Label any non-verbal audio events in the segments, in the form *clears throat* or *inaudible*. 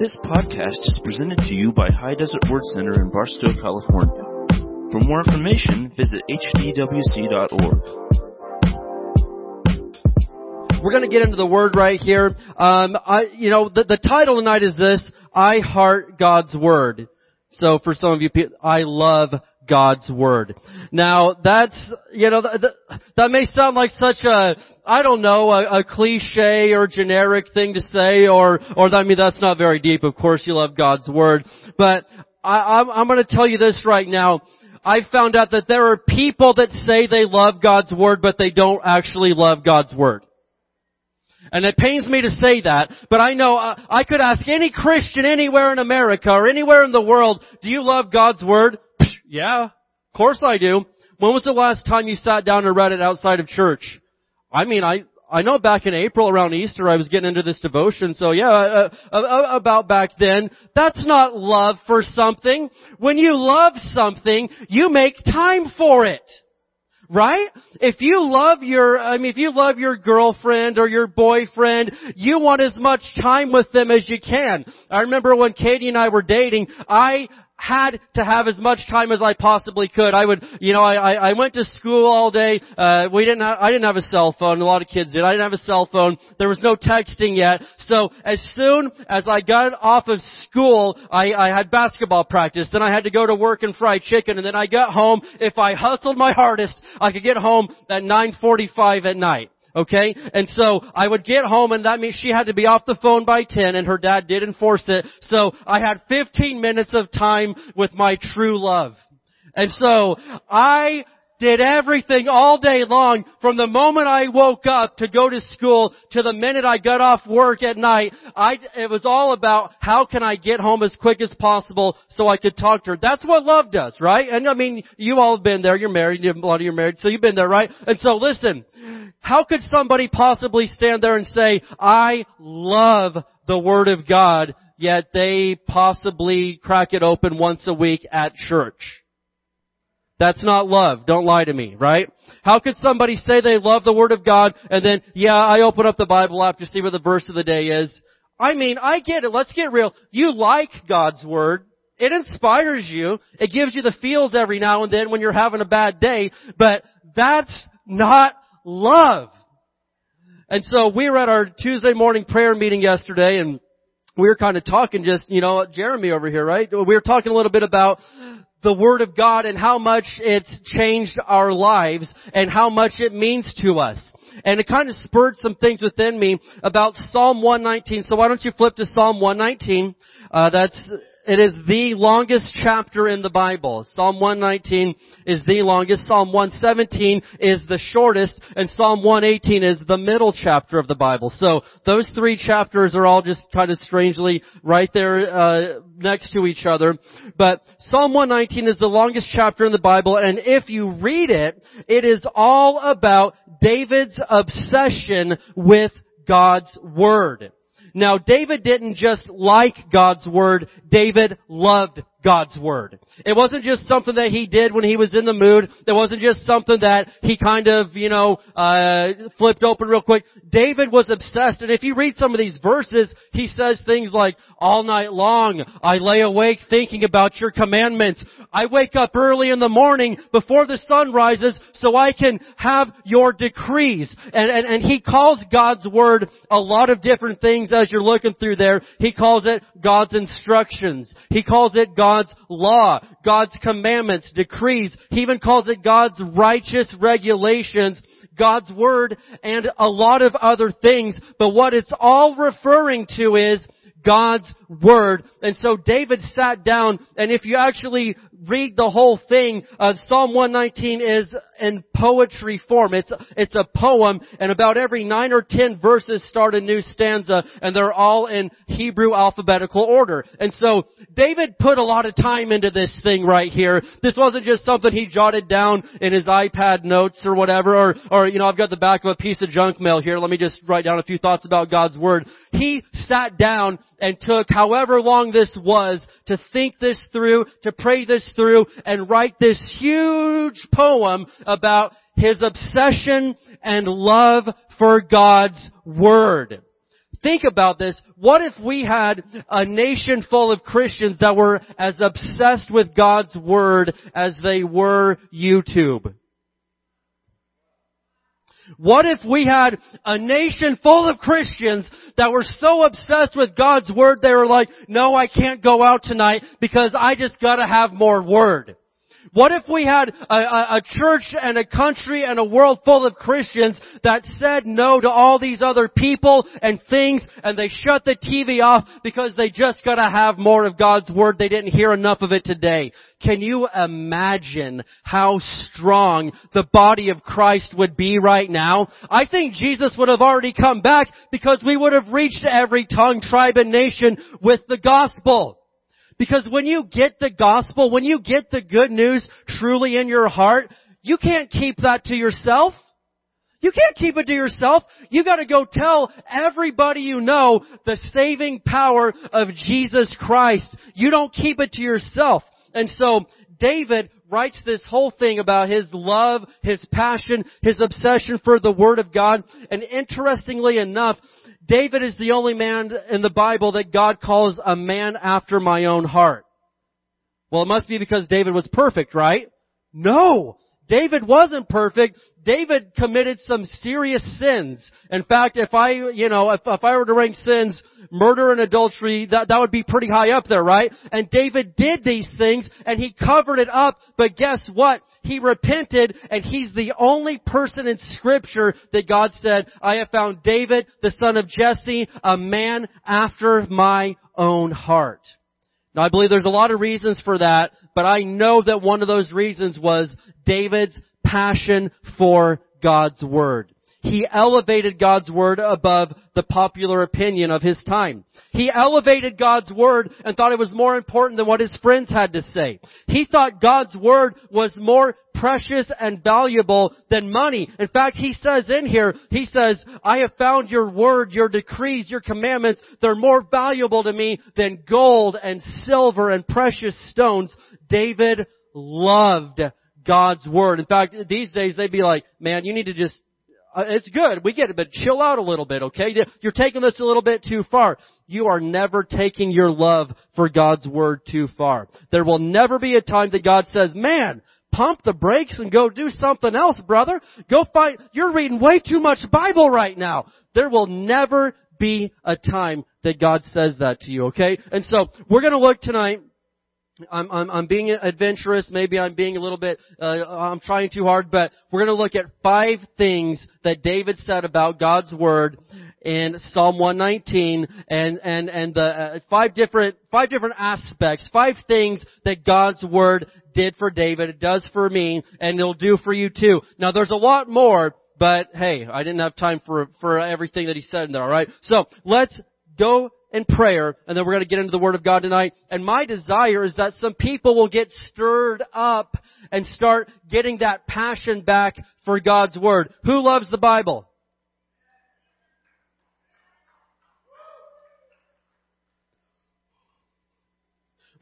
This podcast is presented to you by High Desert Word Center in Barstow, California. For more information, visit hdwc.org. We're going to get into the word right here. Um, I, you know, the, the title tonight is this: I heart God's word. So for some of you, I love God's Word. Now that's, you know, that, that may sound like such a, I don't know, a, a, cliche or generic thing to say or, or I mean that's not very deep. Of course you love God's Word. But I, I'm, I'm gonna tell you this right now. I found out that there are people that say they love God's Word, but they don't actually love God's Word. And it pains me to say that, but I know uh, I could ask any Christian anywhere in America or anywhere in the world, do you love God's Word? Yeah, of course I do. When was the last time you sat down and read it outside of church? I mean, I, I know back in April around Easter I was getting into this devotion, so yeah, uh, uh, uh, about back then. That's not love for something. When you love something, you make time for it. Right? If you love your, I mean, if you love your girlfriend or your boyfriend, you want as much time with them as you can. I remember when Katie and I were dating, I had to have as much time as I possibly could. I would, you know, I, I went to school all day. Uh, we didn't have, I didn't have a cell phone. A lot of kids did. I didn't have a cell phone. There was no texting yet. So as soon as I got off of school, I, I had basketball practice. Then I had to go to work and fry chicken. And then I got home. If I hustled my hardest, I could get home at 9.45 at night. Okay? And so I would get home and that means she had to be off the phone by 10 and her dad did enforce it. So I had 15 minutes of time with my true love. And so I did everything all day long from the moment I woke up to go to school to the minute I got off work at night. I, it was all about how can I get home as quick as possible so I could talk to her. That's what love does, right? And I mean, you all have been there. You're married. A lot of you are married. So you've been there, right? And so listen, how could somebody possibly stand there and say, I love the Word of God, yet they possibly crack it open once a week at church? That's not love. Don't lie to me, right? How could somebody say they love the Word of God and then, yeah, I open up the Bible app to see what the verse of the day is? I mean, I get it. Let's get real. You like God's Word. It inspires you. It gives you the feels every now and then when you're having a bad day, but that's not love. And so we were at our Tuesday morning prayer meeting yesterday and we were kind of talking just, you know, Jeremy over here, right? We were talking a little bit about the Word of God and how much it's changed our lives and how much it means to us. And it kind of spurred some things within me about Psalm 119. So why don't you flip to Psalm 119? Uh, that's it is the longest chapter in the Bible. Psalm 119 is the longest. Psalm 117 is the shortest. And Psalm 118 is the middle chapter of the Bible. So those three chapters are all just kind of strangely right there uh, next to each other. But Psalm 119 is the longest chapter in the Bible. And if you read it, it is all about David's obsession with God's Word. Now David didn't just like God's Word, David loved God's Word. It wasn't just something that he did when he was in the mood. It wasn't just something that he kind of, you know, uh, flipped open real quick. David was obsessed, and if you read some of these verses, he says things like, all night long, I lay awake thinking about your commandments. I wake up early in the morning before the sun rises so I can have your decrees. And, and, and he calls God's Word a lot of different things as you're looking through there. He calls it God's instructions. He calls it God's God's law, God's commandments, decrees. He even calls it God's righteous regulations, God's word, and a lot of other things. But what it's all referring to is God's Word. And so David sat down, and if you actually read the whole thing, uh, Psalm 119 is in poetry form. It's, it's a poem, and about every nine or ten verses start a new stanza, and they're all in Hebrew alphabetical order. And so David put a lot of time into this thing right here. This wasn't just something he jotted down in his iPad notes or whatever, or, or, you know, I've got the back of a piece of junk mail here. Let me just write down a few thoughts about God's Word. He sat down and took however long this was to think this through, to pray this through, and write this huge poem about his obsession and love for God's Word. Think about this. What if we had a nation full of Christians that were as obsessed with God's Word as they were YouTube? What if we had a nation full of Christians that were so obsessed with God's Word they were like, no, I can't go out tonight because I just gotta have more Word. What if we had a, a, a, church and a country and a world full of Christians that said no to all these other people and things and they shut the TV off because they just gotta have more of God's Word. They didn't hear enough of it today. Can you imagine how strong the body of Christ would be right now? I think Jesus would have already come back because we would have reached every tongue, tribe, and nation with the gospel. Because when you get the gospel, when you get the good news truly in your heart, you can't keep that to yourself. You can't keep it to yourself. You gotta go tell everybody you know the saving power of Jesus Christ. You don't keep it to yourself. And so, David writes this whole thing about his love, his passion, his obsession for the Word of God. And interestingly enough, David is the only man in the Bible that God calls a man after my own heart. Well, it must be because David was perfect, right? No! David wasn't perfect. David committed some serious sins. In fact, if I, you know, if, if I were to rank sins, murder and adultery, that, that would be pretty high up there, right? And David did these things and he covered it up, but guess what? He repented and he's the only person in scripture that God said, I have found David, the son of Jesse, a man after my own heart. Now I believe there's a lot of reasons for that, but I know that one of those reasons was David's passion for God's Word. He elevated God's Word above the popular opinion of his time. He elevated God's Word and thought it was more important than what his friends had to say. He thought God's Word was more precious and valuable than money. In fact, he says in here, he says, I have found your Word, your decrees, your commandments, they're more valuable to me than gold and silver and precious stones. David loved God's Word. In fact, these days they'd be like, man, you need to just, Uh, it's good, we get it, but chill out a little bit, okay? You're taking this a little bit too far. You are never taking your love for God's Word too far. There will never be a time that God says, man, pump the brakes and go do something else, brother. Go find, you're reading way too much Bible right now. There will never be a time that God says that to you, okay? And so, we're gonna look tonight I'm, I'm, I'm being adventurous. Maybe I'm being a little bit, uh, I'm trying too hard, but we're going to look at five things that David said about God's Word in Psalm 119 and, and, and the uh, five different, five different aspects, five things that God's Word did for David, it does for me, and it'll do for you too. Now there's a lot more, but hey, I didn't have time for, for everything that he said in there, alright? So, let's go in prayer, and then we're going to get into the Word of God tonight. And my desire is that some people will get stirred up and start getting that passion back for God's Word. Who loves the Bible?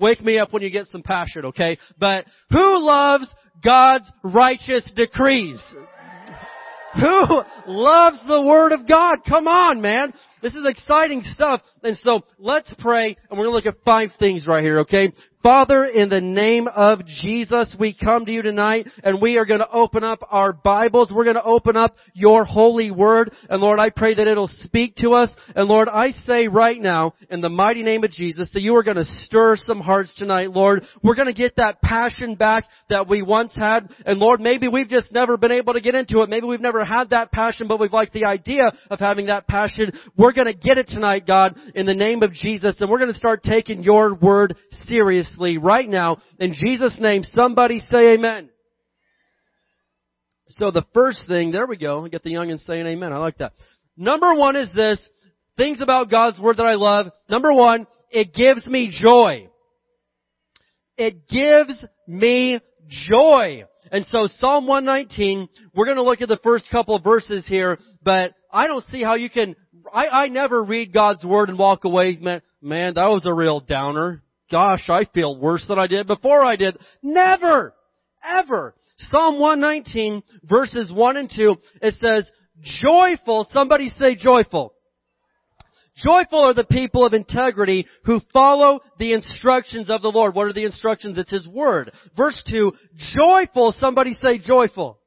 Wake me up when you get some passion, okay? But who loves God's righteous decrees? Who loves the Word of God? Come on, man. This is exciting stuff. And so let's pray and we're going to look at five things right here, okay? Father, in the name of Jesus, we come to you tonight and we are going to open up our Bibles. We're going to open up your holy word. And Lord, I pray that it'll speak to us. And Lord, I say right now, in the mighty name of Jesus, that you are going to stir some hearts tonight, Lord. We're going to get that passion back that we once had. And Lord, maybe we've just never been able to get into it. Maybe we've never had that passion, but we've liked the idea of having that passion. We're going to get it tonight, God, in the name of Jesus. And we're going to start taking your word seriously right now. In Jesus' name, somebody say amen. So the first thing, there we go. Get the youngins saying amen. I like that. Number one is this. Things about God's Word that I love. Number one, it gives me joy. It gives me joy. And so Psalm 119, we're going to look at the first couple of verses here, but I don't see how you can, I, I never read God's Word and walk away, man, man, that was a real downer gosh, I feel worse than I did before I did. Never! Ever! Psalm 119 verses 1 and 2, it says, joyful, somebody say joyful. Joyful are the people of integrity who follow the instructions of the Lord. What are the instructions? It's His Word. Verse 2, joyful, somebody say joyful.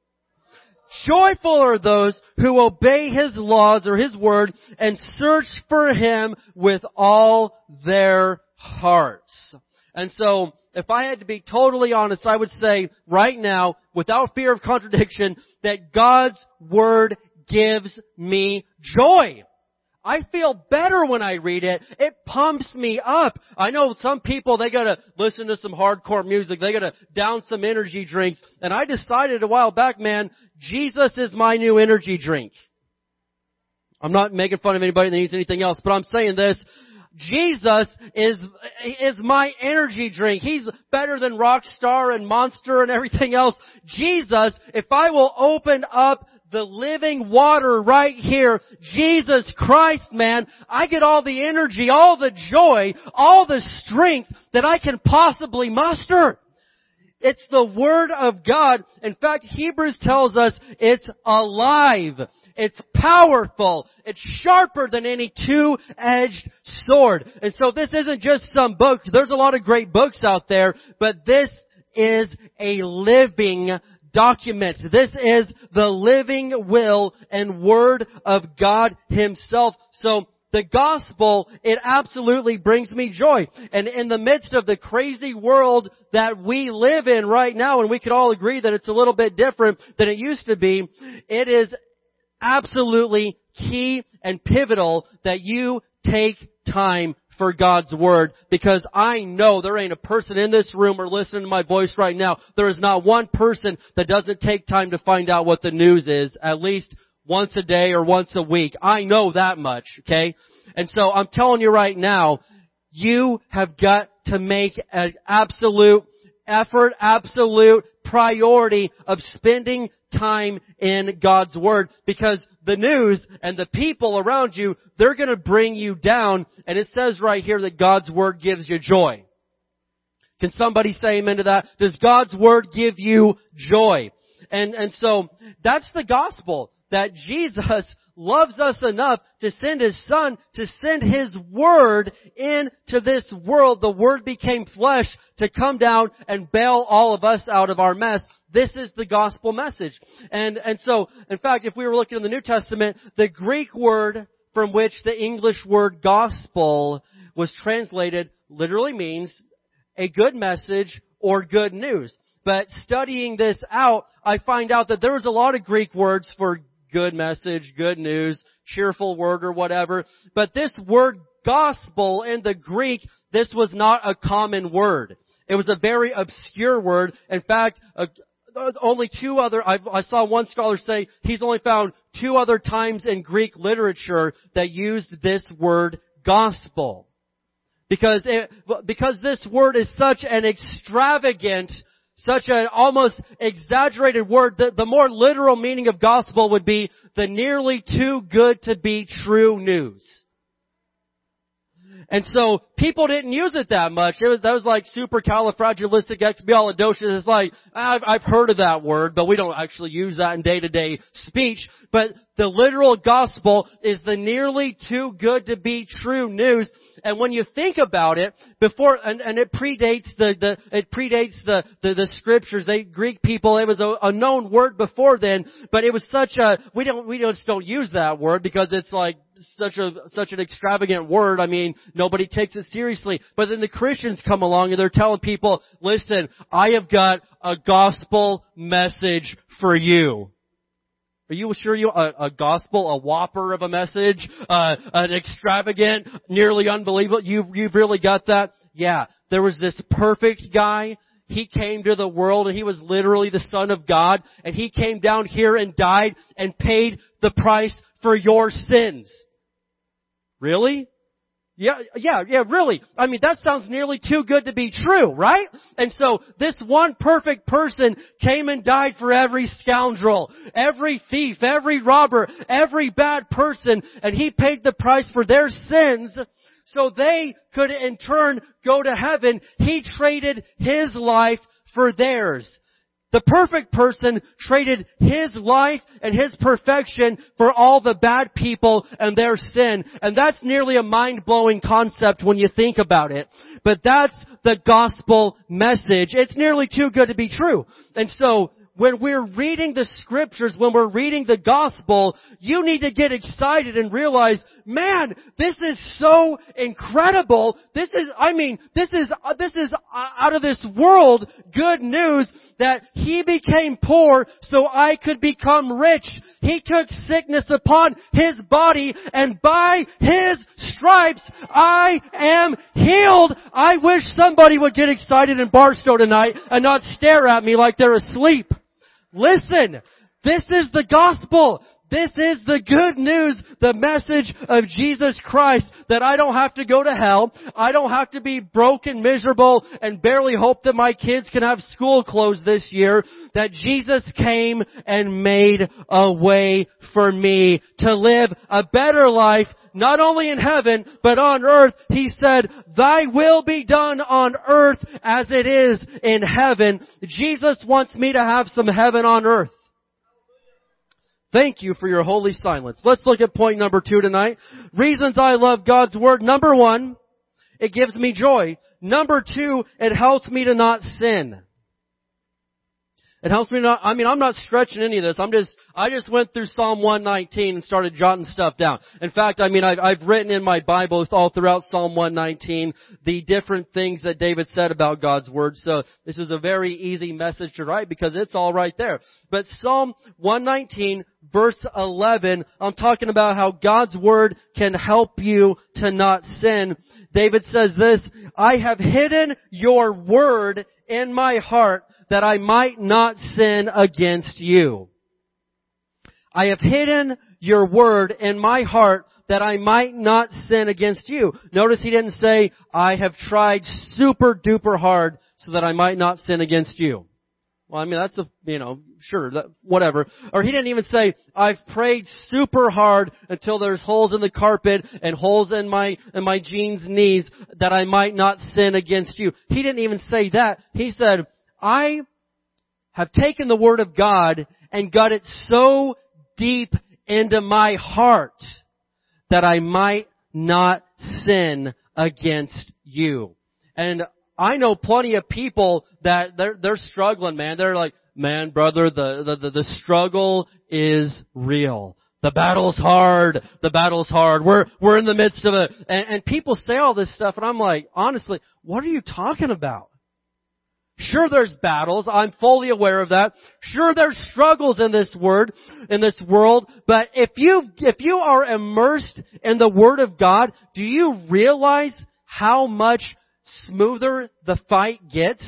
Joyful are those who obey His laws or His Word and search for Him with all their hearts. And so, if I had to be totally honest, I would say right now, without fear of contradiction, that God's Word gives me joy. I feel better when I read it. It pumps me up. I know some people, they gotta listen to some hardcore music. They gotta down some energy drinks. And I decided a while back, man, Jesus is my new energy drink. I'm not making fun of anybody that needs anything else, but I'm saying this. Jesus is, is my energy drink. He's better than Rockstar and Monster and everything else. Jesus, if I will open up the living water right here, Jesus Christ, man, I get all the energy, all the joy, all the strength that I can possibly muster. It's the Word of God. In fact, Hebrews tells us it's alive. It's powerful. It's sharper than any two-edged sword. And so this isn't just some book. There's a lot of great books out there, but this is a living document. This is the living will and word of God himself. So the gospel, it absolutely brings me joy. And in the midst of the crazy world that we live in right now, and we could all agree that it's a little bit different than it used to be, it is absolutely key and pivotal that you take time for God's Word because I know there ain't a person in this room or listening to my voice right now. There is not one person that doesn't take time to find out what the news is at least once a day or once a week. I know that much, okay? And so I'm telling you right now, you have got to make an absolute effort, absolute priority of spending time in God's Word because the news and the people around you, they're gonna bring you down and it says right here that God's Word gives you joy. Can somebody say amen to that? Does God's Word give you joy? And, and so, that's the gospel that Jesus *laughs* loves us enough to send His Son, to send His Word into this world. The Word became flesh to come down and bail all of us out of our mess. This is the gospel message. And, and so, in fact, if we were looking in the New Testament, the Greek word from which the English word gospel was translated literally means a good message or good news. But studying this out, I find out that there was a lot of Greek words for good message, good news, cheerful word or whatever. But this word gospel in the Greek, this was not a common word. It was a very obscure word. In fact, only two other, I've, i saw one scholar say he's only found two other times in Greek literature that used this word gospel. Because it, because this word is such an extravagant, such an almost exaggerated word, the, the more literal meaning of gospel would be the nearly too good to be true news. And so people didn't use it that much. It was, that was like super supercalifragilisticexpialidocious. It's like, I've, I've heard of that word, but we don't actually use that in day-to-day speech. But the literal gospel is the nearly too good to be true news. And when you think about it, before, and, and it predates the, the, it predates the, the, the scriptures. They, Greek people, it was a, a known word before then, but it was such a, we don't, we just don't use that word because it's like, such a such an extravagant word. I mean, nobody takes it seriously. But then the Christians come along and they're telling people, "Listen, I have got a gospel message for you." Are you sure you a, a gospel, a whopper of a message, uh, an extravagant, nearly unbelievable? You you've really got that? Yeah. There was this perfect guy he came to the world and he was literally the son of God and he came down here and died and paid the price for your sins. Really? Yeah, yeah, yeah, really. I mean, that sounds nearly too good to be true, right? And so, this one perfect person came and died for every scoundrel, every thief, every robber, every bad person, and he paid the price for their sins so they could in turn go to heaven. He traded his life for theirs. The perfect person traded his life and his perfection for all the bad people and their sin. And that's nearly a mind-blowing concept when you think about it. But that's the gospel message. It's nearly too good to be true. And so, when we're reading the scriptures, when we're reading the gospel, you need to get excited and realize, man, this is so incredible. This is, I mean, this is, uh, this is uh, out of this world good news that He became poor so I could become rich. He took sickness upon His body and by His stripes I am healed. I wish somebody would get excited in Barstow tonight and not stare at me like they're asleep. Listen, this is the gospel. This is the good news, the message of Jesus Christ, that I don't have to go to hell. I don't have to be broken, miserable, and barely hope that my kids can have school closed this year. That Jesus came and made a way for me to live a better life not only in heaven, but on earth. He said, thy will be done on earth as it is in heaven. Jesus wants me to have some heaven on earth. Thank you for your holy silence. Let's look at point number two tonight. Reasons I love God's Word. Number one, it gives me joy. Number two, it helps me to not sin. It helps me not, I mean, I'm not stretching any of this. I'm just, I just went through Psalm 119 and started jotting stuff down. In fact, I mean, I've, I've written in my Bible all throughout Psalm 119 the different things that David said about God's Word. So this is a very easy message to write because it's all right there. But Psalm 119 verse 11, I'm talking about how God's Word can help you to not sin. David says this, I have hidden your Word in my heart that I might not sin against you. I have hidden your word in my heart that I might not sin against you. Notice he didn't say, I have tried super duper hard so that I might not sin against you. Well, I mean, that's a, you know, sure, that, whatever. Or he didn't even say, I've prayed super hard until there's holes in the carpet and holes in my, in my jeans knees that I might not sin against you. He didn't even say that. He said, I have taken the Word of God and got it so deep into my heart that I might not sin against you. And I know plenty of people that they're, they're struggling, man. They're like, man, brother, the, the, the, struggle is real. The battle's hard. The battle's hard. We're, we're in the midst of it. And, and people say all this stuff and I'm like, honestly, what are you talking about? Sure there's battles. I'm fully aware of that. Sure there's struggles in this word, in this world. But if you, if you are immersed in the Word of God, do you realize how much smoother the fight gets?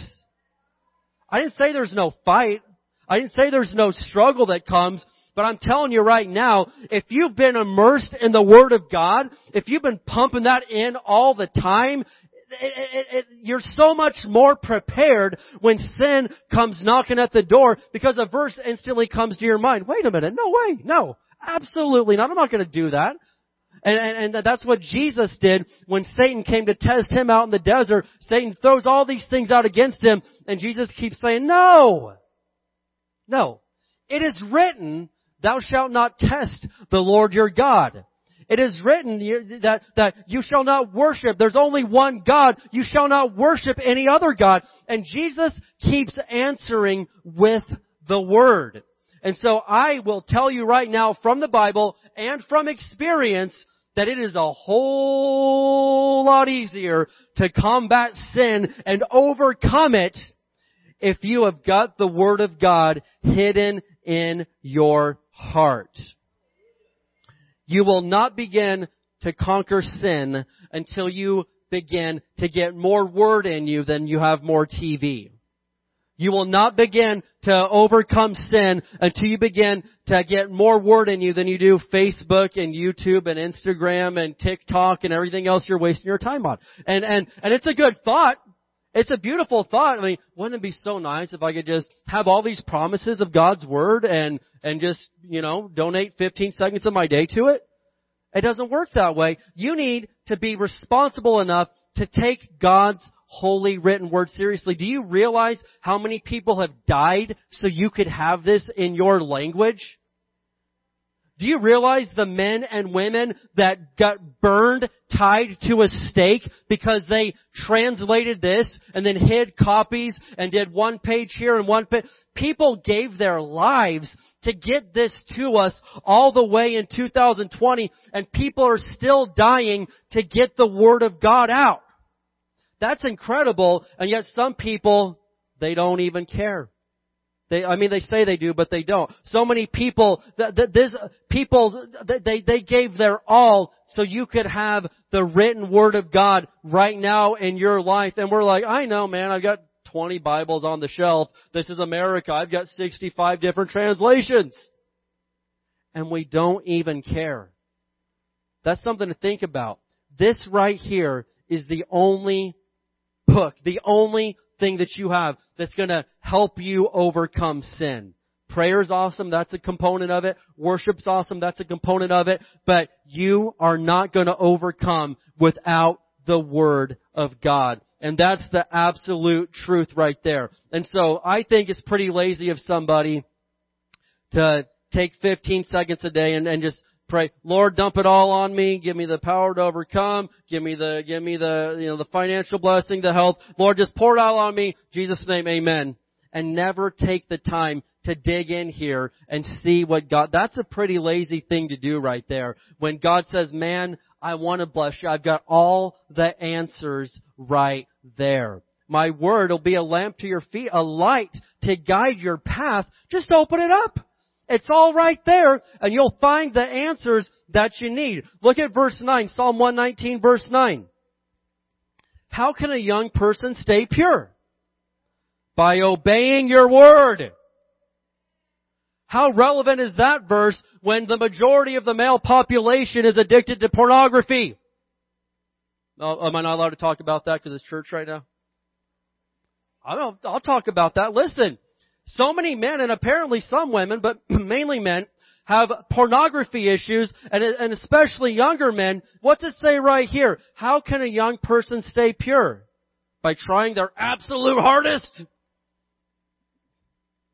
I didn't say there's no fight. I didn't say there's no struggle that comes. But I'm telling you right now, if you've been immersed in the Word of God, if you've been pumping that in all the time, it, it, it, you're so much more prepared when sin comes knocking at the door because a verse instantly comes to your mind. Wait a minute. No way. No. Absolutely not. I'm not going to do that. And, and, and, that's what Jesus did when Satan came to test him out in the desert. Satan throws all these things out against him and Jesus keeps saying, no. No. It is written, thou shalt not test the Lord your God. It is written that, that you shall not worship. There's only one God. You shall not worship any other God. And Jesus keeps answering with the Word. And so I will tell you right now from the Bible and from experience that it is a whole lot easier to combat sin and overcome it if you have got the Word of God hidden in your heart. You will not begin to conquer sin until you begin to get more word in you than you have more TV. You will not begin to overcome sin until you begin to get more word in you than you do Facebook and YouTube and Instagram and TikTok and everything else you're wasting your time on. And, and, and it's a good thought. It's a beautiful thought. I mean, wouldn't it be so nice if I could just have all these promises of God's Word and, and just, you know, donate 15 seconds of my day to it? It doesn't work that way. You need to be responsible enough to take God's holy written word seriously. Do you realize how many people have died so you could have this in your language? Do you realize the men and women that got burned tied to a stake because they translated this and then hid copies and did one page here and one page? People gave their lives to get this to us all the way in 2020 and people are still dying to get the Word of God out. That's incredible and yet some people, they don't even care. They, I mean, they say they do, but they don't. So many people, th- th- this, people, th- they, they gave their all so you could have the written word of God right now in your life. And we're like, I know, man, I've got 20 Bibles on the shelf. This is America. I've got 65 different translations. And we don't even care. That's something to think about. This right here is the only book, the only thing that you have that's gonna help you overcome sin. Prayer's awesome, that's a component of it. Worship's awesome, that's a component of it. But you are not gonna overcome without the Word of God. And that's the absolute truth right there. And so I think it's pretty lazy of somebody to take 15 seconds a day and, and just pray, Lord, dump it all on me. Give me the power to overcome. Give me the, give me the, you know, the financial blessing, the health. Lord, just pour it all on me. Jesus' name, amen. And never take the time to dig in here and see what God, that's a pretty lazy thing to do right there. When God says, man, I want to bless you. I've got all the answers right there. My word will be a lamp to your feet, a light to guide your path. Just open it up. It's all right there, and you'll find the answers that you need. Look at verse 9, Psalm 119 verse 9. How can a young person stay pure? By obeying your word. How relevant is that verse when the majority of the male population is addicted to pornography? Oh, am I not allowed to talk about that because it's church right now? I'll, I'll talk about that. Listen, so many men, and apparently some women, but *clears throat* mainly men, have pornography issues, and, and especially younger men. What's it say right here? How can a young person stay pure? By trying their absolute hardest?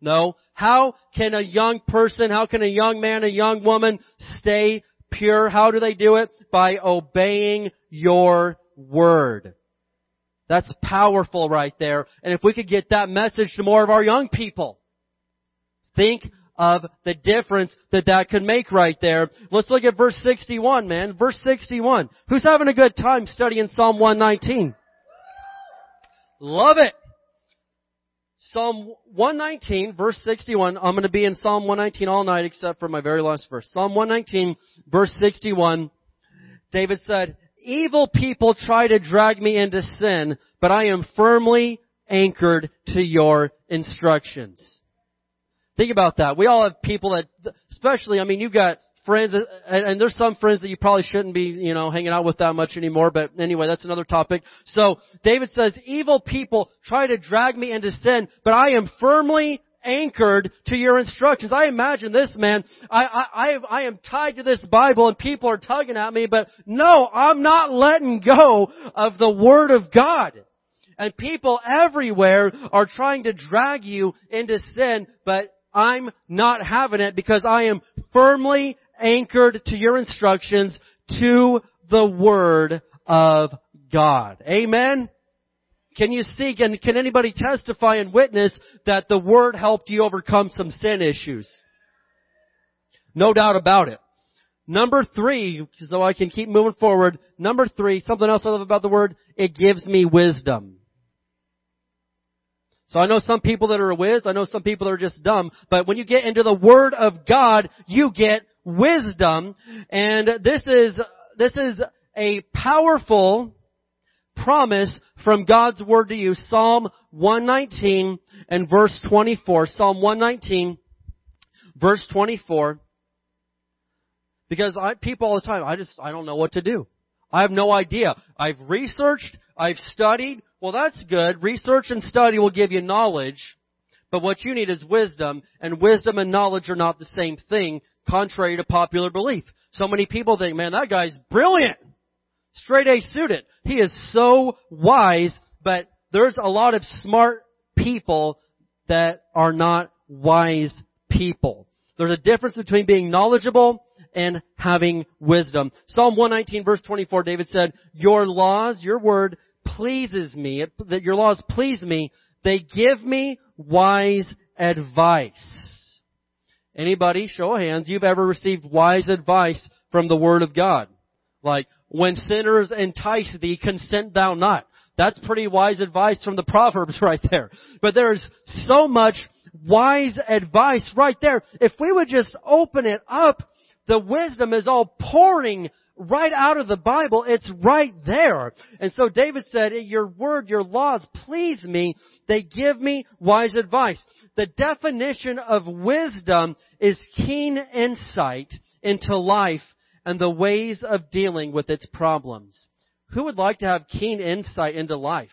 No. How can a young person, how can a young man, a young woman stay pure? How do they do it? By obeying your word. That's powerful right there. And if we could get that message to more of our young people, think of the difference that that could make right there. Let's look at verse 61, man. Verse 61. Who's having a good time studying Psalm 119? Love it. Psalm 119, verse 61. I'm going to be in Psalm 119 all night except for my very last verse. Psalm 119, verse 61. David said, Evil people try to drag me into sin, but I am firmly anchored to your instructions. Think about that. We all have people that, especially, I mean, you've got friends, and there's some friends that you probably shouldn't be, you know, hanging out with that much anymore, but anyway, that's another topic. So, David says, evil people try to drag me into sin, but I am firmly anchored to your instructions. I imagine this man, I, I, I, I am tied to this Bible and people are tugging at me, but no, I'm not letting go of the Word of God. And people everywhere are trying to drag you into sin, but I'm not having it because I am firmly anchored to your instructions to the Word of God. Amen? Can you see, can, can anybody testify and witness that the Word helped you overcome some sin issues? No doubt about it. Number three, so I can keep moving forward. Number three, something else I love about the Word, it gives me wisdom. So I know some people that are whiz, I know some people that are just dumb, but when you get into the Word of God, you get wisdom, and this is, this is a powerful promise from God's Word to you. Psalm 119 and verse 24. Psalm 119, verse 24. Because I, people all the time, I just, I don't know what to do. I have no idea. I've researched, I've studied. Well, that's good. Research and study will give you knowledge. But what you need is wisdom, and wisdom and knowledge are not the same thing, contrary to popular belief. So many people think, man, that guy's brilliant. Straight A student. He is so wise but there's a lot of smart people that are not wise people. There's a difference between being knowledgeable and having wisdom. Psalm 119 verse 24, David said, Your laws, your word pleases me, that your laws please me. They give me wise advice. Anybody, show of hands, you've ever received wise advice from the word of God? Like, when sinners entice thee, consent thou not. That's pretty wise advice from the Proverbs *laughs* right there. But there's so much wise advice right there. If we would just open it up, the wisdom is all pouring right out of the Bible. It's right there. And so David said, your word, your laws please me. They give me wise advice. The definition of wisdom is keen insight into life and the ways of dealing with its problems. Who would like to have keen insight into life?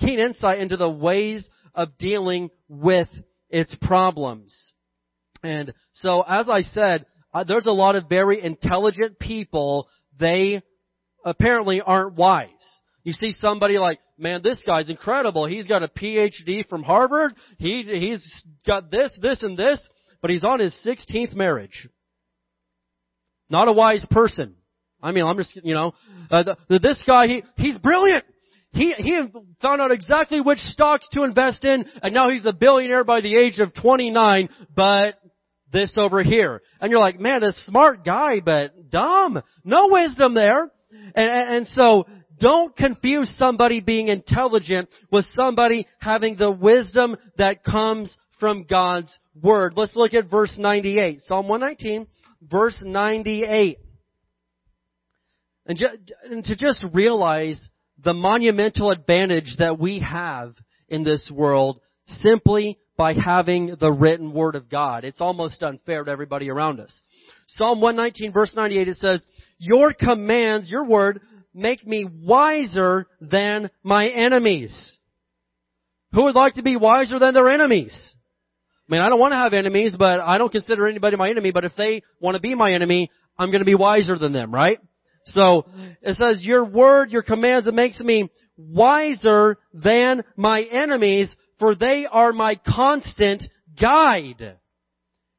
Keen insight into the ways of dealing with its problems. And so, as I said, uh, there's a lot of very intelligent people. They apparently aren't wise. You see somebody like, man, this guy's incredible. He's got a PhD from Harvard. He, he's got this, this, and this, but he's on his 16th marriage. Not a wise person. I mean, I'm just, you know, uh, the, this guy, he, he's brilliant. He, he found out exactly which stocks to invest in, and now he's a billionaire by the age of 29, but this over here. And you're like, man, a smart guy, but dumb. No wisdom there. And, and so, don't confuse somebody being intelligent with somebody having the wisdom that comes from God's Word. Let's look at verse 98. Psalm 119, verse 98. And, ju- and to just realize the monumental advantage that we have in this world simply by having the written word of God. It's almost unfair to everybody around us. Psalm 119 verse 98 it says, Your commands, your word, make me wiser than my enemies. Who would like to be wiser than their enemies? I mean, I don't want to have enemies, but I don't consider anybody my enemy, but if they want to be my enemy, I'm going to be wiser than them, right? So it says, your word, your commands, it makes me wiser than my enemies, for they are my constant guide.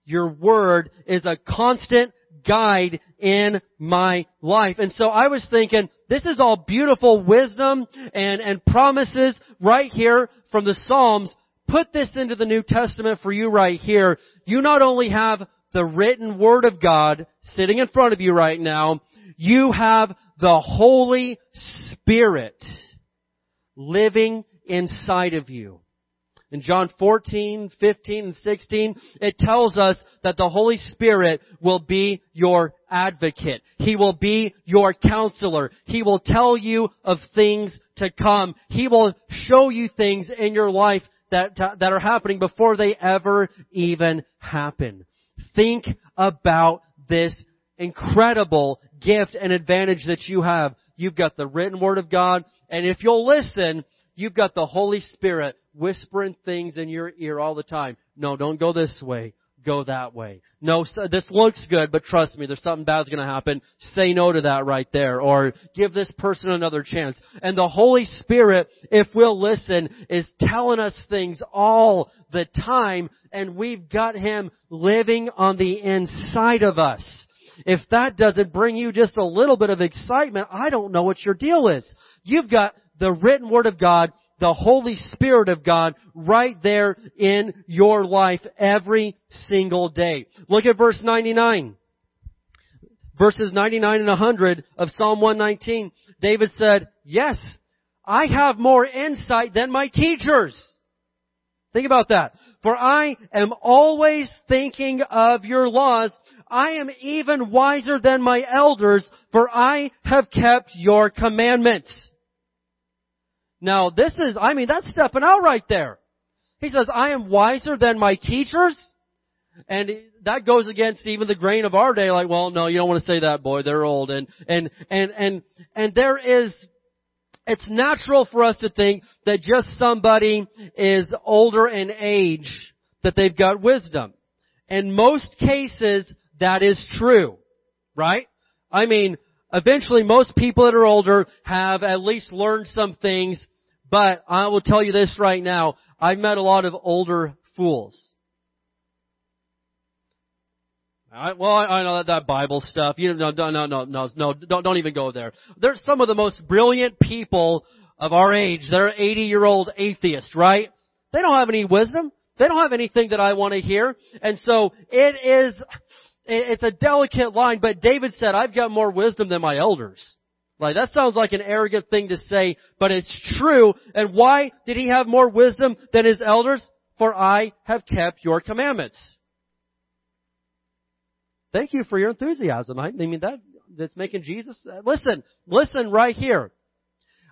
Your word is a constant guide in my life. And so I was thinking, this is all beautiful wisdom and, and promises right here from the Psalms. Put this into the New Testament for you right here. You not only have the written Word of God sitting in front of you right now, you have the Holy Spirit living inside of you. In John 14, 15, and 16, it tells us that the Holy Spirit will be your advocate. He will be your counselor. He will tell you of things to come. He will show you things in your life that, uh, that are happening before they ever even happen. Think about this incredible gift and advantage that you have. You've got the written word of God, and if you'll listen, you've got the Holy Spirit whispering things in your ear all the time. No, don't go this way. Go that way. No, this looks good, but trust me, there's something bad's gonna happen. Say no to that right there. Or give this person another chance. And the Holy Spirit, if we'll listen, is telling us things all the time, and we've got Him living on the inside of us. If that doesn't bring you just a little bit of excitement, I don't know what your deal is. You've got the written Word of God, the Holy Spirit of God right there in your life every single day. Look at verse 99. Verses 99 and 100 of Psalm 119. David said, Yes, I have more insight than my teachers. Think about that. For I am always thinking of your laws. I am even wiser than my elders, for I have kept your commandments. Now this is, I mean, that's stepping out right there. He says, I am wiser than my teachers. And that goes against even the grain of our day, like, well, no, you don't want to say that, boy, they're old. And, and, and, and, and there is, it's natural for us to think that just somebody is older in age, that they've got wisdom. In most cases, that is true. Right? I mean, eventually most people that are older have at least learned some things But I will tell you this right now. I've met a lot of older fools. I, well, I, I know that, that Bible stuff. You know, no, no, no, no, no, don't, don't even go there. There's some of the most brilliant people of our age. They're 80 year old atheists, right? They don't have any wisdom. They don't have anything that I want to hear. And so it is, it's a delicate line, but David said, I've got more wisdom than my elders. Like that sounds like an arrogant thing to say, but it's true. And why did he have more wisdom than his elders? For I have kept your commandments. Thank you for your enthusiasm. I mean that that's making Jesus listen, listen right here.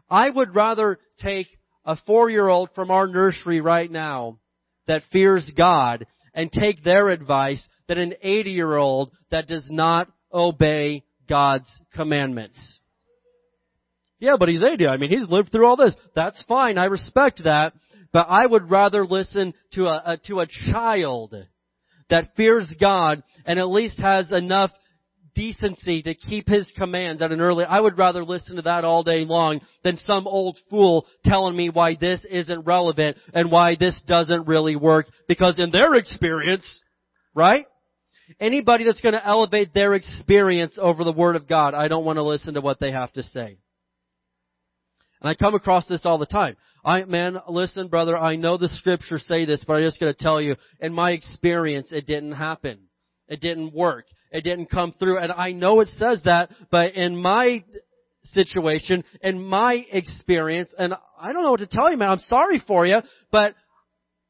I would rather take a four-year-old from our nursery right now that fears God and take their advice than an 80-year-old that does not obey God's commandments. Yeah, but he's 80. I mean, he's lived through all this. That's fine. I respect that. But I would rather listen to a, a to a child that fears God and at least has enough decency to keep his commands at an early, I would rather listen to that all day long than some old fool telling me why this isn't relevant and why this doesn't really work because in their experience, right? Anybody that's going to elevate their experience over the Word of God, I don't want to listen to what they have to say. And I come across this all the time. I, man, listen, brother, I know the scriptures say this, but I'm just going to tell you, in my experience, it didn't happen. It didn't work. It didn't come through. And I know it says that, but in my situation, in my experience, and I don't know what to tell you, man, I'm sorry for you, but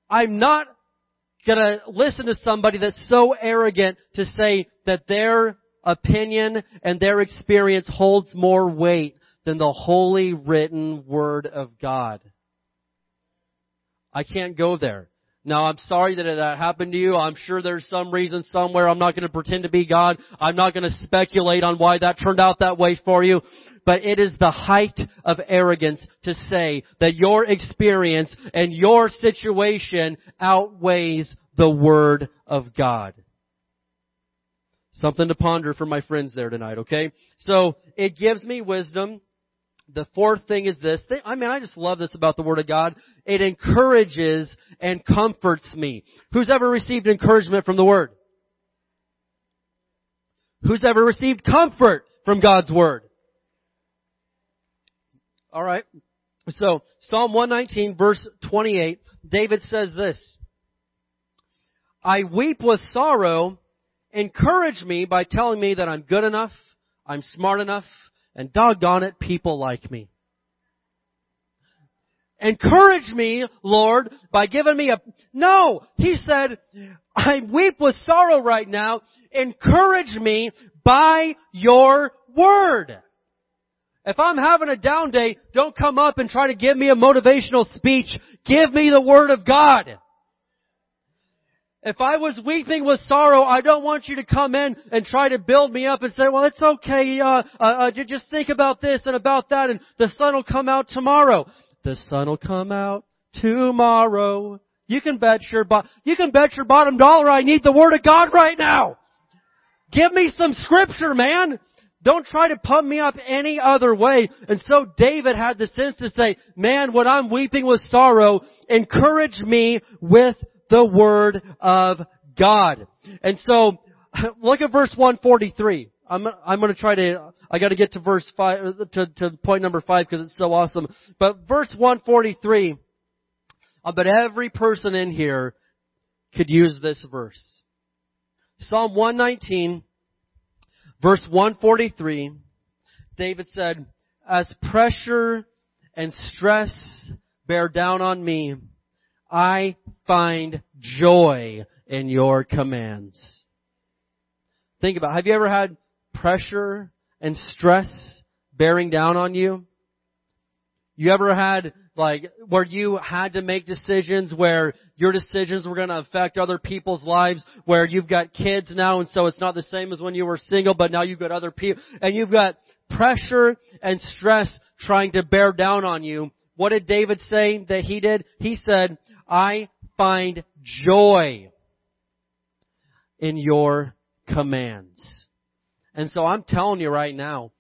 I'm not gonna listen to somebody that's so arrogant to say that their opinion and their experience holds more weight than the holy written word of God. I can't go there. Now I'm sorry that that happened to you. I'm sure there's some reason somewhere. I'm not going to pretend to be God. I'm not going to speculate on why that turned out that way for you. But it is the height of arrogance to say that your experience and your situation outweighs the Word of God. Something to ponder for my friends there tonight, okay? So, it gives me wisdom. The fourth thing is this. I mean, I just love this about the Word of God. It encourages and comforts me. Who's ever received encouragement from the Word? Who's ever received comfort from God's Word? Alright. So, Psalm 119 verse 28, David says this. I weep with sorrow. Encourage me by telling me that I'm good enough, I'm smart enough, and doggone it, people like me. Encourage me, Lord, by giving me a, no! He said, I weep with sorrow right now. Encourage me by your word. If I'm having a down day, don't come up and try to give me a motivational speech. Give me the word of God. If I was weeping with sorrow, I don't want you to come in and try to build me up and say, well, it's okay, uh, uh, uh, just think about this and about that and the sun will come out tomorrow. The sun will come out tomorrow. You can bet your, bo- you can bet your bottom dollar I need the Word of God right now. Give me some scripture, man. Don't try to pump me up any other way. And so David had the sense to say, man, when I'm weeping with sorrow, encourage me with the Word of God. And so, *laughs* look at verse 143. I'm, I'm gonna try to, I gotta get to verse 5, uh, to, to point number 5 because it's so awesome. But verse 143, I uh, bet every person in here could use this verse. Psalm 119, verse 143, David said, as pressure and stress bear down on me, I find joy in your commands. Think about, have you ever had pressure and stress bearing down on you? You ever had like where you had to make decisions where your decisions were going to affect other people's lives where you've got kids now and so it's not the same as when you were single but now you've got other people and you've got pressure and stress trying to bear down on you. What did David say that he did? He said, I find joy in your commands. And so I'm telling you right now,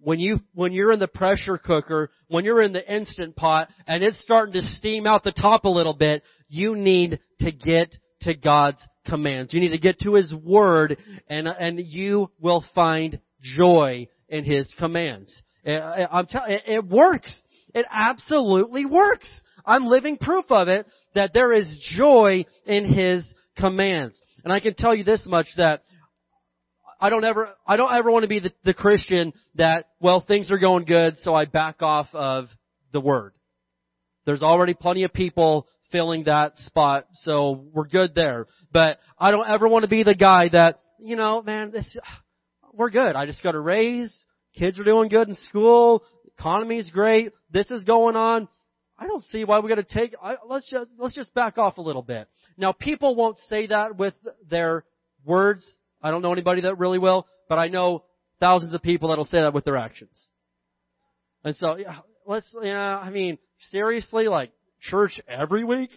when you, when you're in the pressure cooker, when you're in the instant pot, and it's starting to steam out the top a little bit, you need to get to God's commands. You need to get to His Word, and, and you will find joy in His commands. Eh, eh, I'm telling, it works. It absolutely works. I'm living proof of it that there is joy in His commands. And I can tell you this much that I don't ever, I don't ever want to be the, the Christian that, well, things are going good, so I back off of the Word. There's already plenty of people filling that spot, so we're good there. But I don't ever want to be the guy that, you know, man, this, we're good. I just got a raise. Kids are doing good in school. Economy's great. This is going on. I don't see why we got to take. I, let's just let's just back off a little bit. Now, people won't say that with their words. I don't know anybody that really will, but I know thousands of people that'll say that with their actions. And so, yeah, let's. Yeah, I mean, seriously, like church every week,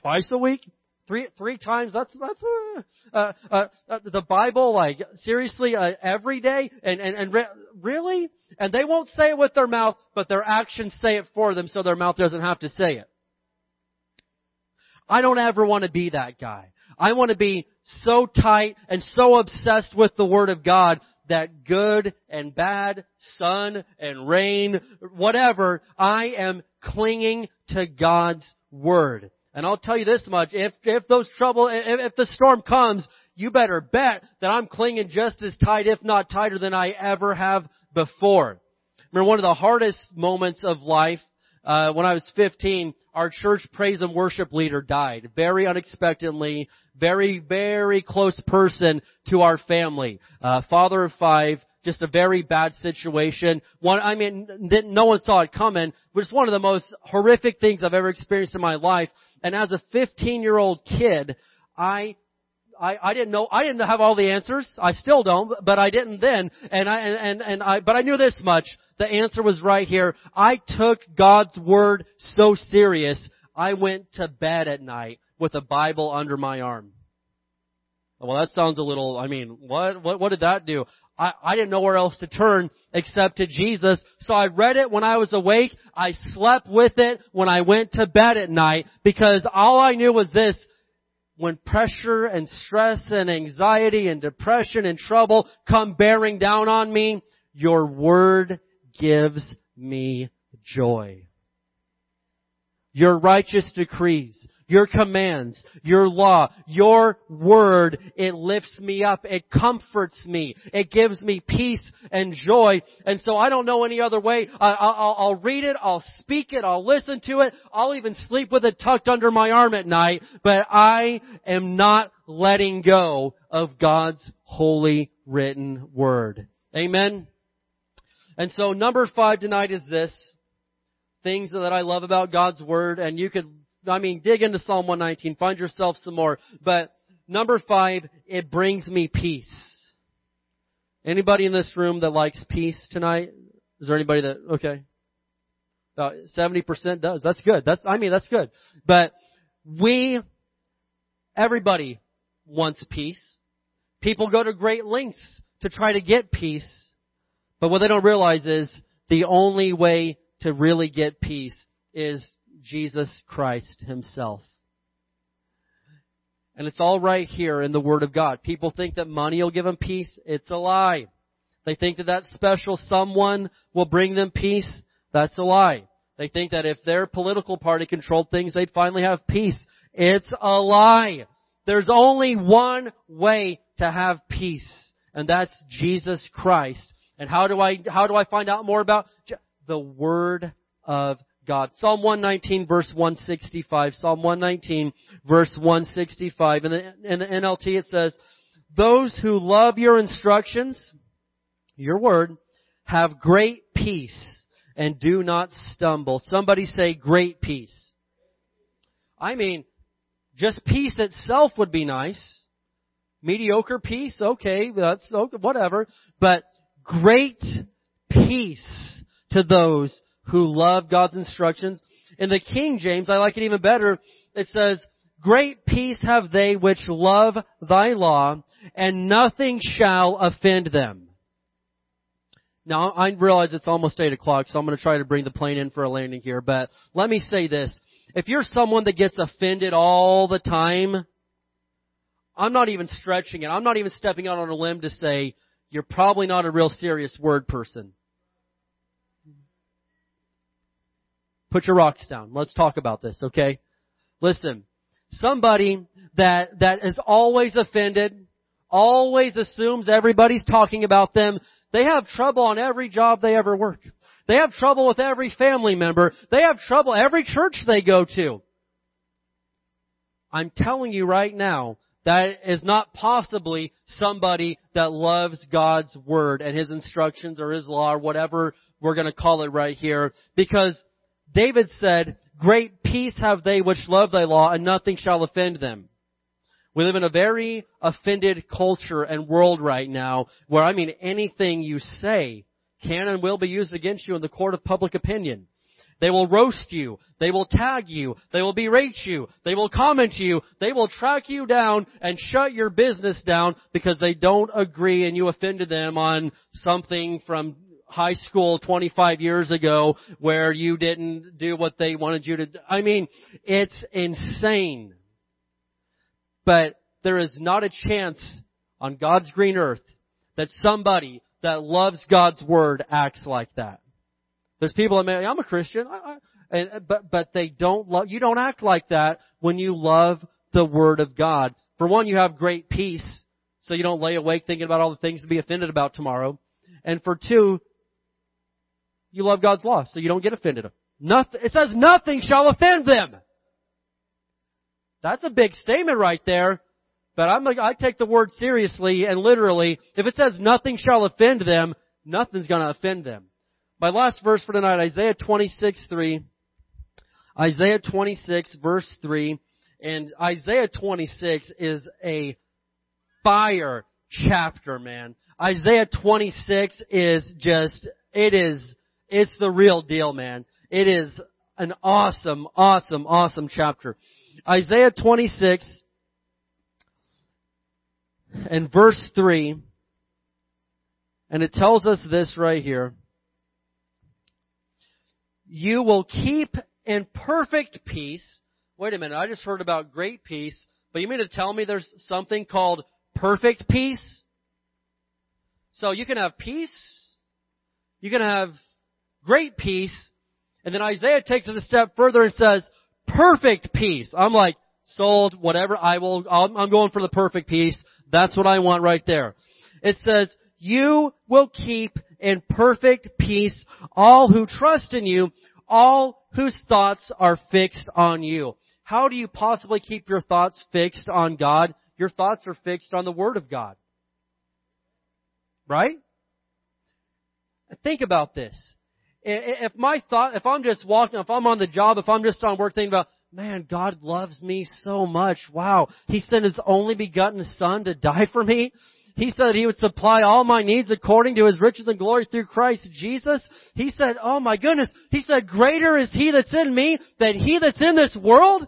twice a week, three three times. That's that's uh, uh, uh, uh the Bible. Like seriously, uh, every day, and and and re- really, and they won't say it with their mouth, but their actions say it for them, so their mouth doesn't have to say it. I don't ever want to be that guy. I want to be so tight and so obsessed with the Word of God that good and bad, sun and rain, whatever, I am clinging to God's Word. And I'll tell you this much, if, if those trouble, if, if the storm comes, you better bet that I'm clinging just as tight, if not tighter than I ever have before. Remember one of the hardest moments of life, uh, when I was 15, our church praise and worship leader died. Very unexpectedly, very, very close person to our family. Uh, father of five, just a very bad situation. One, I mean, no one saw it coming, but it's one of the most horrific things I've ever experienced in my life. And as a 15 year old kid, I I, I didn't know, I didn't have all the answers. I still don't, but I didn't then. And I, and, and I, but I knew this much. The answer was right here. I took God's Word so serious, I went to bed at night with a Bible under my arm. Well, that sounds a little, I mean, what, what, what did that do? I, I didn't know where else to turn except to Jesus. So I read it when I was awake. I slept with it when I went to bed at night because all I knew was this. When pressure and stress and anxiety and depression and trouble come bearing down on me, your word gives me joy. Your righteous decrees, your commands, your law, your word, it lifts me up, it comforts me, it gives me peace and joy. And so I don't know any other way. I'll, I'll, read it, I'll speak it, I'll listen to it, I'll even sleep with it tucked under my arm at night, but I am not letting go of God's holy written word. Amen? And so number five tonight is this. Things that I love about God's Word, and you could I mean, dig into Psalm 119, find yourself some more. But number five, it brings me peace. Anybody in this room that likes peace tonight? Is there anybody that, okay. About 70% does. That's good. That's, I mean, that's good. But we, everybody wants peace. People go to great lengths to try to get peace. But what they don't realize is the only way to really get peace is Jesus Christ Himself. And it's all right here in the Word of God. People think that money will give them peace. It's a lie. They think that that special someone will bring them peace. That's a lie. They think that if their political party controlled things, they'd finally have peace. It's a lie. There's only one way to have peace, and that's Jesus Christ. And how do I, how do I find out more about the Word of God. Psalm 119 verse 165. Psalm 119 verse 165. In the, in the NLT it says, those who love your instructions, your word, have great peace and do not stumble. Somebody say great peace. I mean, just peace itself would be nice. Mediocre peace, okay, that's okay, whatever. But great peace to those who love God's instructions. In the King James, I like it even better. It says, Great peace have they which love thy law, and nothing shall offend them. Now, I realize it's almost 8 o'clock, so I'm going to try to bring the plane in for a landing here, but let me say this. If you're someone that gets offended all the time, I'm not even stretching it. I'm not even stepping out on a limb to say, you're probably not a real serious word person. Put your rocks down. Let's talk about this, okay? Listen, somebody that, that is always offended, always assumes everybody's talking about them, they have trouble on every job they ever work. They have trouble with every family member. They have trouble every church they go to. I'm telling you right now, that is not possibly somebody that loves God's Word and His instructions or His law or whatever we're going to call it right here. Because David said, Great peace have they which love thy law and nothing shall offend them. We live in a very offended culture and world right now where I mean anything you say can and will be used against you in the court of public opinion. They will roast you. They will tag you. They will berate you. They will comment you. They will track you down and shut your business down because they don't agree and you offended them on something from high school 25 years ago where you didn't do what they wanted you to do. I mean, it's insane. But there is not a chance on God's green earth that somebody that loves God's word acts like that. There's people that may, I'm a Christian, I, I, and, uh, but, but they don't love, you don't act like that when you love the Word of God. For one, you have great peace, so you don't lay awake thinking about all the things to be offended about tomorrow. And for two, you love God's law, so you don't get offended. Nothing, it says nothing shall offend them. That's a big statement right there. But I'm I take the word seriously and literally. If it says nothing shall offend them, nothing's gonna offend them. My last verse for tonight, Isaiah 26, 3. Isaiah 26, verse 3. And Isaiah 26 is a fire chapter, man. Isaiah 26 is just, it is, it's the real deal, man. It is an awesome, awesome, awesome chapter. Isaiah 26 and verse 3, and it tells us this right here you will keep in perfect peace. Wait a minute, I just heard about great peace, but you mean to tell me there's something called perfect peace? So you can have peace, you can have great peace, and then Isaiah takes it a step further and says, perfect peace. I'm like, sold, whatever, I will, I'm going for the perfect peace. That's what I want right there. It says, you will keep in perfect peace all who trust in you, all whose thoughts are fixed on you. How do you possibly keep your thoughts fixed on God? Your thoughts are fixed on the Word of God. Right? Think about this. If my thought, if I'm just walking, if I'm on the job, if I'm just on work thinking about, man, God loves me so much. Wow. He sent His only begotten Son to die for me. He said He would supply all my needs according to His riches and glory through Christ Jesus. He said, oh my goodness, He said, greater is He that's in me than He that's in this world.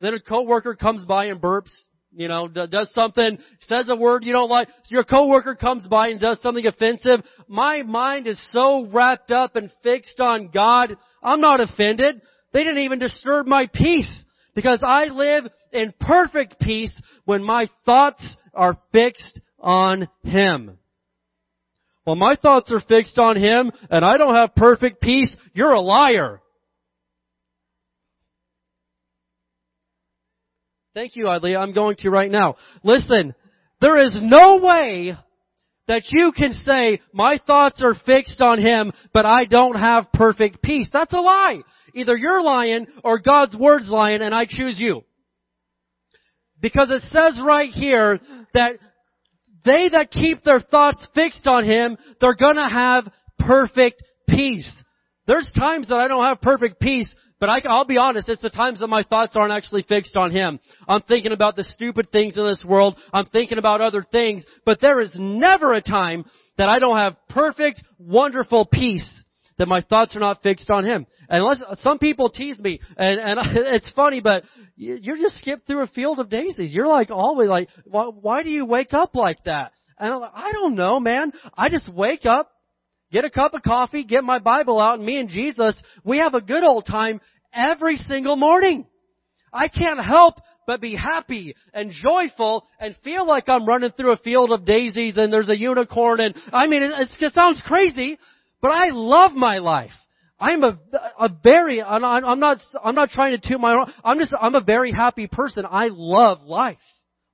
Then a coworker comes by and burps, you know, does something, says a word you don't like. So your coworker comes by and does something offensive. My mind is so wrapped up and fixed on God, I'm not offended. They didn't even disturb my peace because I live in perfect peace when my thoughts are fixed on Him. Well, my thoughts are fixed on Him and I don't have perfect peace. You're a liar. Thank you, Idley. I'm going to right now. Listen, there is no way that you can say, my thoughts are fixed on Him, but I don't have perfect peace. That's a lie. Either you're lying or God's Word's lying and I choose you. Because it says right here that they that keep their thoughts fixed on Him, they're gonna have perfect peace. There's times that I don't have perfect peace, but I, will be honest, it's the times that my thoughts aren't actually fixed on Him. I'm thinking about the stupid things in this world. I'm thinking about other things. But there is never a time that I don't have perfect, wonderful peace that my thoughts are not fixed on Him. And unless, some people tease me, and, and *laughs* it's funny, but you're just skipped through a field of daisies. You're like always like, why, why do you wake up like that? And I'm like, I don't know, man. I just wake up get a cup of coffee, get my Bible out, and me and Jesus, we have a good old time every single morning. I can't help but be happy and joyful and feel like I'm running through a field of daisies and there's a unicorn and, I mean, it, it sounds crazy, but I love my life. I'm a, a very, I'm not, I'm not trying to toot my own, I'm just, I'm a very happy person. I love life.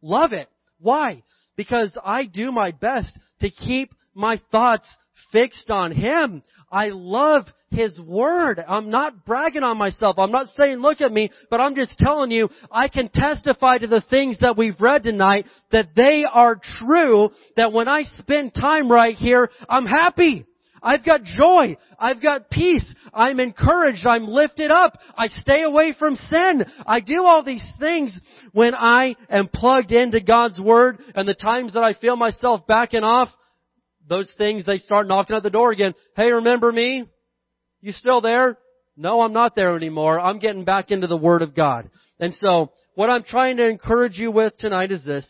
Love it. Why? Because I do my best to keep my thoughts fixed on Him. I love His Word. I'm not bragging on myself. I'm not saying look at me, but I'm just telling you, I can testify to the things that we've read tonight that they are true, that when I spend time right here, I'm happy. I've got joy. I've got peace. I'm encouraged. I'm lifted up. I stay away from sin. I do all these things when I am plugged into God's Word and the times that I feel myself backing off, those things, they start knocking at the door again. Hey, remember me? You still there? No, I'm not there anymore. I'm getting back into the Word of God. And so, what I'm trying to encourage you with tonight is this.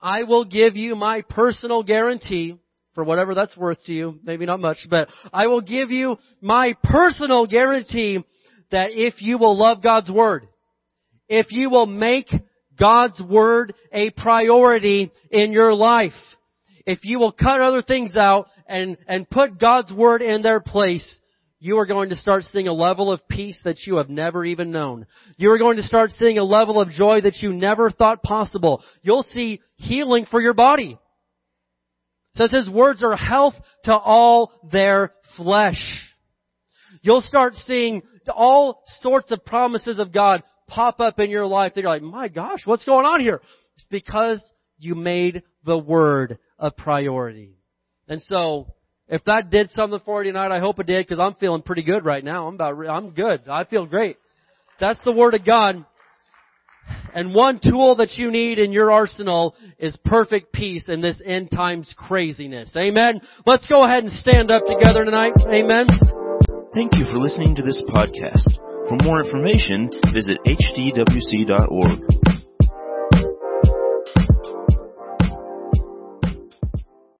I will give you my personal guarantee for whatever that's worth to you. Maybe not much, but I will give you my personal guarantee that if you will love God's Word, if you will make God's Word a priority in your life, if you will cut other things out and, and put God's Word in their place, you are going to start seeing a level of peace that you have never even known. You are going to start seeing a level of joy that you never thought possible. You'll see healing for your body It says his words are health to all their flesh. You'll start seeing all sorts of promises of God pop up in your life that you're like, my gosh, what's going on here? It's because you made the word a priority. And so, if that did something for you tonight, I hope it did because I'm feeling pretty good right now. I'm about, I'm good. I feel great. That's the word of God. And one tool that you need in your arsenal is perfect peace in this end times craziness. Amen. Let's go ahead and stand up together tonight. Amen. Thank you for listening to this podcast. For more information, visit hdwc.org.